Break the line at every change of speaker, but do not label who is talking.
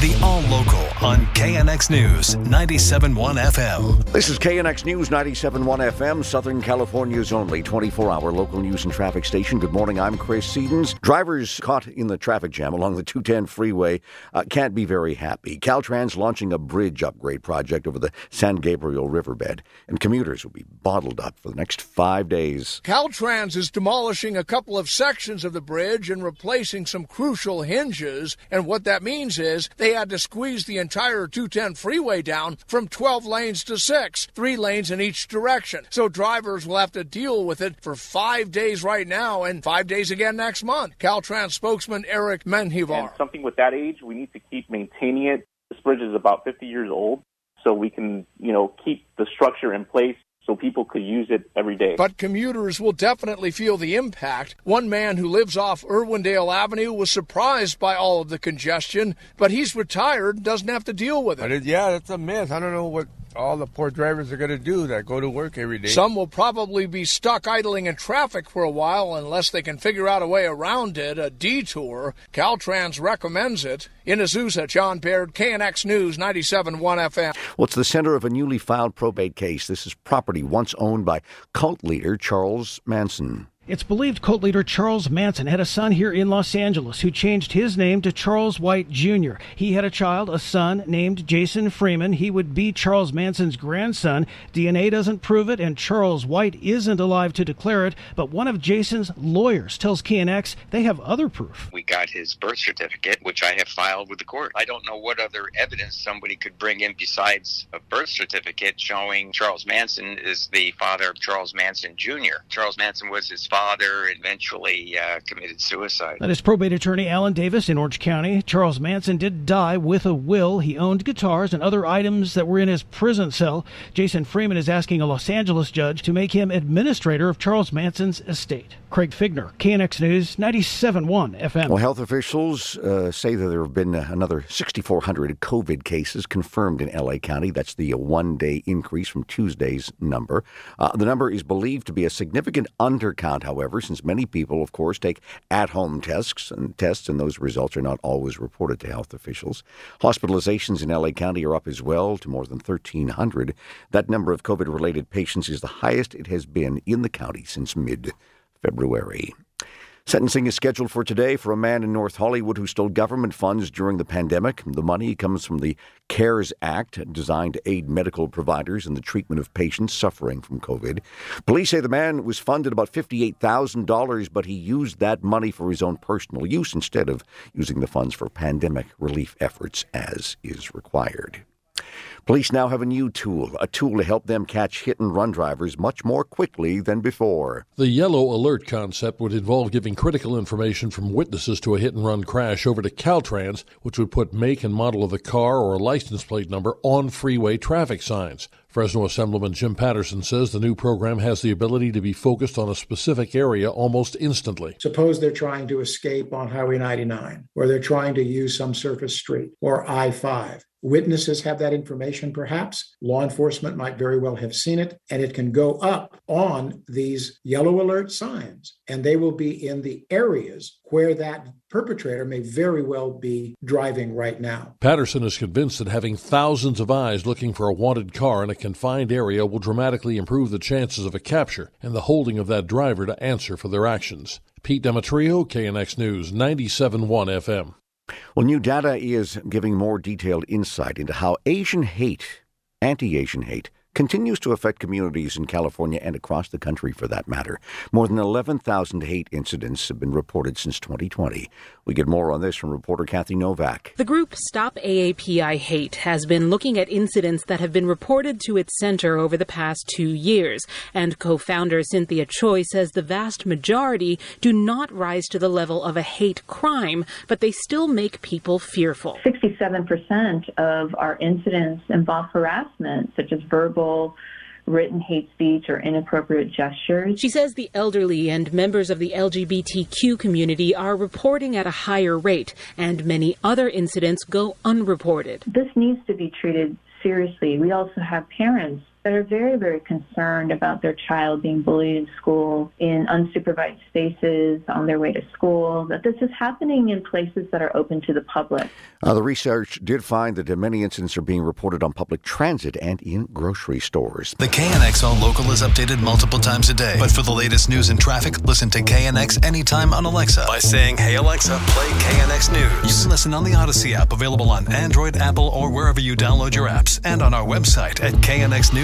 The All Local on KNX News 97.1 FM.
This is KNX News 97.1 FM, Southern California's only 24 hour local news and traffic station. Good morning, I'm Chris Sedens. Drivers caught in the traffic jam along the 210 freeway uh, can't be very happy. Caltrans launching a bridge upgrade project over the San Gabriel riverbed, and commuters will be bottled up for the next five days.
Caltrans is demolishing a couple of sections of the bridge and replacing some crucial hinges, and what that means is they had to squeeze the entire 210 freeway down from 12 lanes to six, three lanes in each direction. So drivers will have to deal with it for five days right now and five days again next month. Caltrans spokesman Eric Menjivar.
And something with that age, we need to keep maintaining it. This bridge is about 50 years old, so we can, you know, keep the structure in place so people could use it every day.
But commuters will definitely feel the impact. One man who lives off Irwindale Avenue was surprised by all of the congestion, but he's retired, and doesn't have to deal with it.
it yeah, that's a myth. I don't know what all the poor drivers are going to do that go to work every day.
Some will probably be stuck idling in traffic for a while unless they can figure out a way around it, a detour. Caltrans recommends it. In Azusa, John Baird, KNX News 97.1 FM.
Well, it's the center of a newly filed probate case. This is property once owned by cult leader Charles Manson.
It's believed cult leader Charles Manson had a son here in Los Angeles who changed his name to Charles White Jr. He had a child, a son named Jason Freeman. He would be Charles Manson's grandson. DNA doesn't prove it, and Charles White isn't alive to declare it, but one of Jason's lawyers tells KNX they have other proof.
We got his birth certificate, which I have filed with the court. I don't know what other evidence somebody could bring in besides a birth certificate showing Charles Manson is the father of Charles Manson Jr. Charles Manson was his father father eventually uh, committed suicide.
That is probate attorney Alan Davis in Orange County. Charles Manson did die with a will. He owned guitars and other items that were in his prison cell. Jason Freeman is asking a Los Angeles judge to make him administrator of Charles Manson's estate. Craig Fiegener, KNX News, 97.1 FM.
Well, health officials uh, say that there have been another 6,400 COVID cases confirmed in LA County. That's the one day increase from Tuesday's number. Uh, the number is believed to be a significant undercount, however, since many people, of course, take at home tests and tests, and those results are not always reported to health officials. Hospitalizations in LA County are up as well to more than 1,300. That number of COVID related patients is the highest it has been in the county since mid February. Sentencing is scheduled for today for a man in North Hollywood who stole government funds during the pandemic. The money comes from the CARES Act, designed to aid medical providers in the treatment of patients suffering from COVID. Police say the man was funded about $58,000, but he used that money for his own personal use instead of using the funds for pandemic relief efforts as is required. Police now have a new tool, a tool to help them catch hit and run drivers much more quickly than before.
The yellow alert concept would involve giving critical information from witnesses to a hit and run crash over to Caltrans, which would put make and model of the car or license plate number on freeway traffic signs. Fresno Assemblyman Jim Patterson says the new program has the ability to be focused on a specific area almost instantly.
Suppose they're trying to escape on Highway 99, or they're trying to use some surface street, or I 5. Witnesses have that information, perhaps. Law enforcement might very well have seen it, and it can go up on these yellow alert signs, and they will be in the areas where that perpetrator may very well be driving right now.
Patterson is convinced that having thousands of eyes looking for a wanted car in a confined area will dramatically improve the chances of a capture and the holding of that driver to answer for their actions. Pete Demetriou, KNX News, 97.1 FM.
Well, new data is giving more detailed insight into how Asian hate, anti Asian hate, continues to affect communities in California and across the country for that matter. More than 11,000 hate incidents have been reported since 2020. We get more on this from reporter Kathy Novak.
The group Stop AAPI Hate has been looking at incidents that have been reported to its center over the past two years, and co founder Cynthia Choi says the vast majority do not rise to the level of a hate crime, but they still make people fearful.
67% of our incidents involve harassment, such as verbal, written hate speech or inappropriate gestures.
She says the elderly and members of the LGBTQ community are reporting at a higher rate, and many other incidents go unreported.
This needs to be treated seriously. We also have parents that are very, very concerned about their child being bullied in school, in unsupervised spaces, on their way to school, that this is happening in places that are open to the public.
Uh, the research did find that many incidents are being reported on public transit and in grocery stores.
The KNX All Local is updated multiple times a day. But for the latest news and traffic, listen to KNX anytime on Alexa by saying, Hey Alexa, play KNX News. You can listen on the Audacy app available on Android, Apple, or wherever you download your apps, and on our website at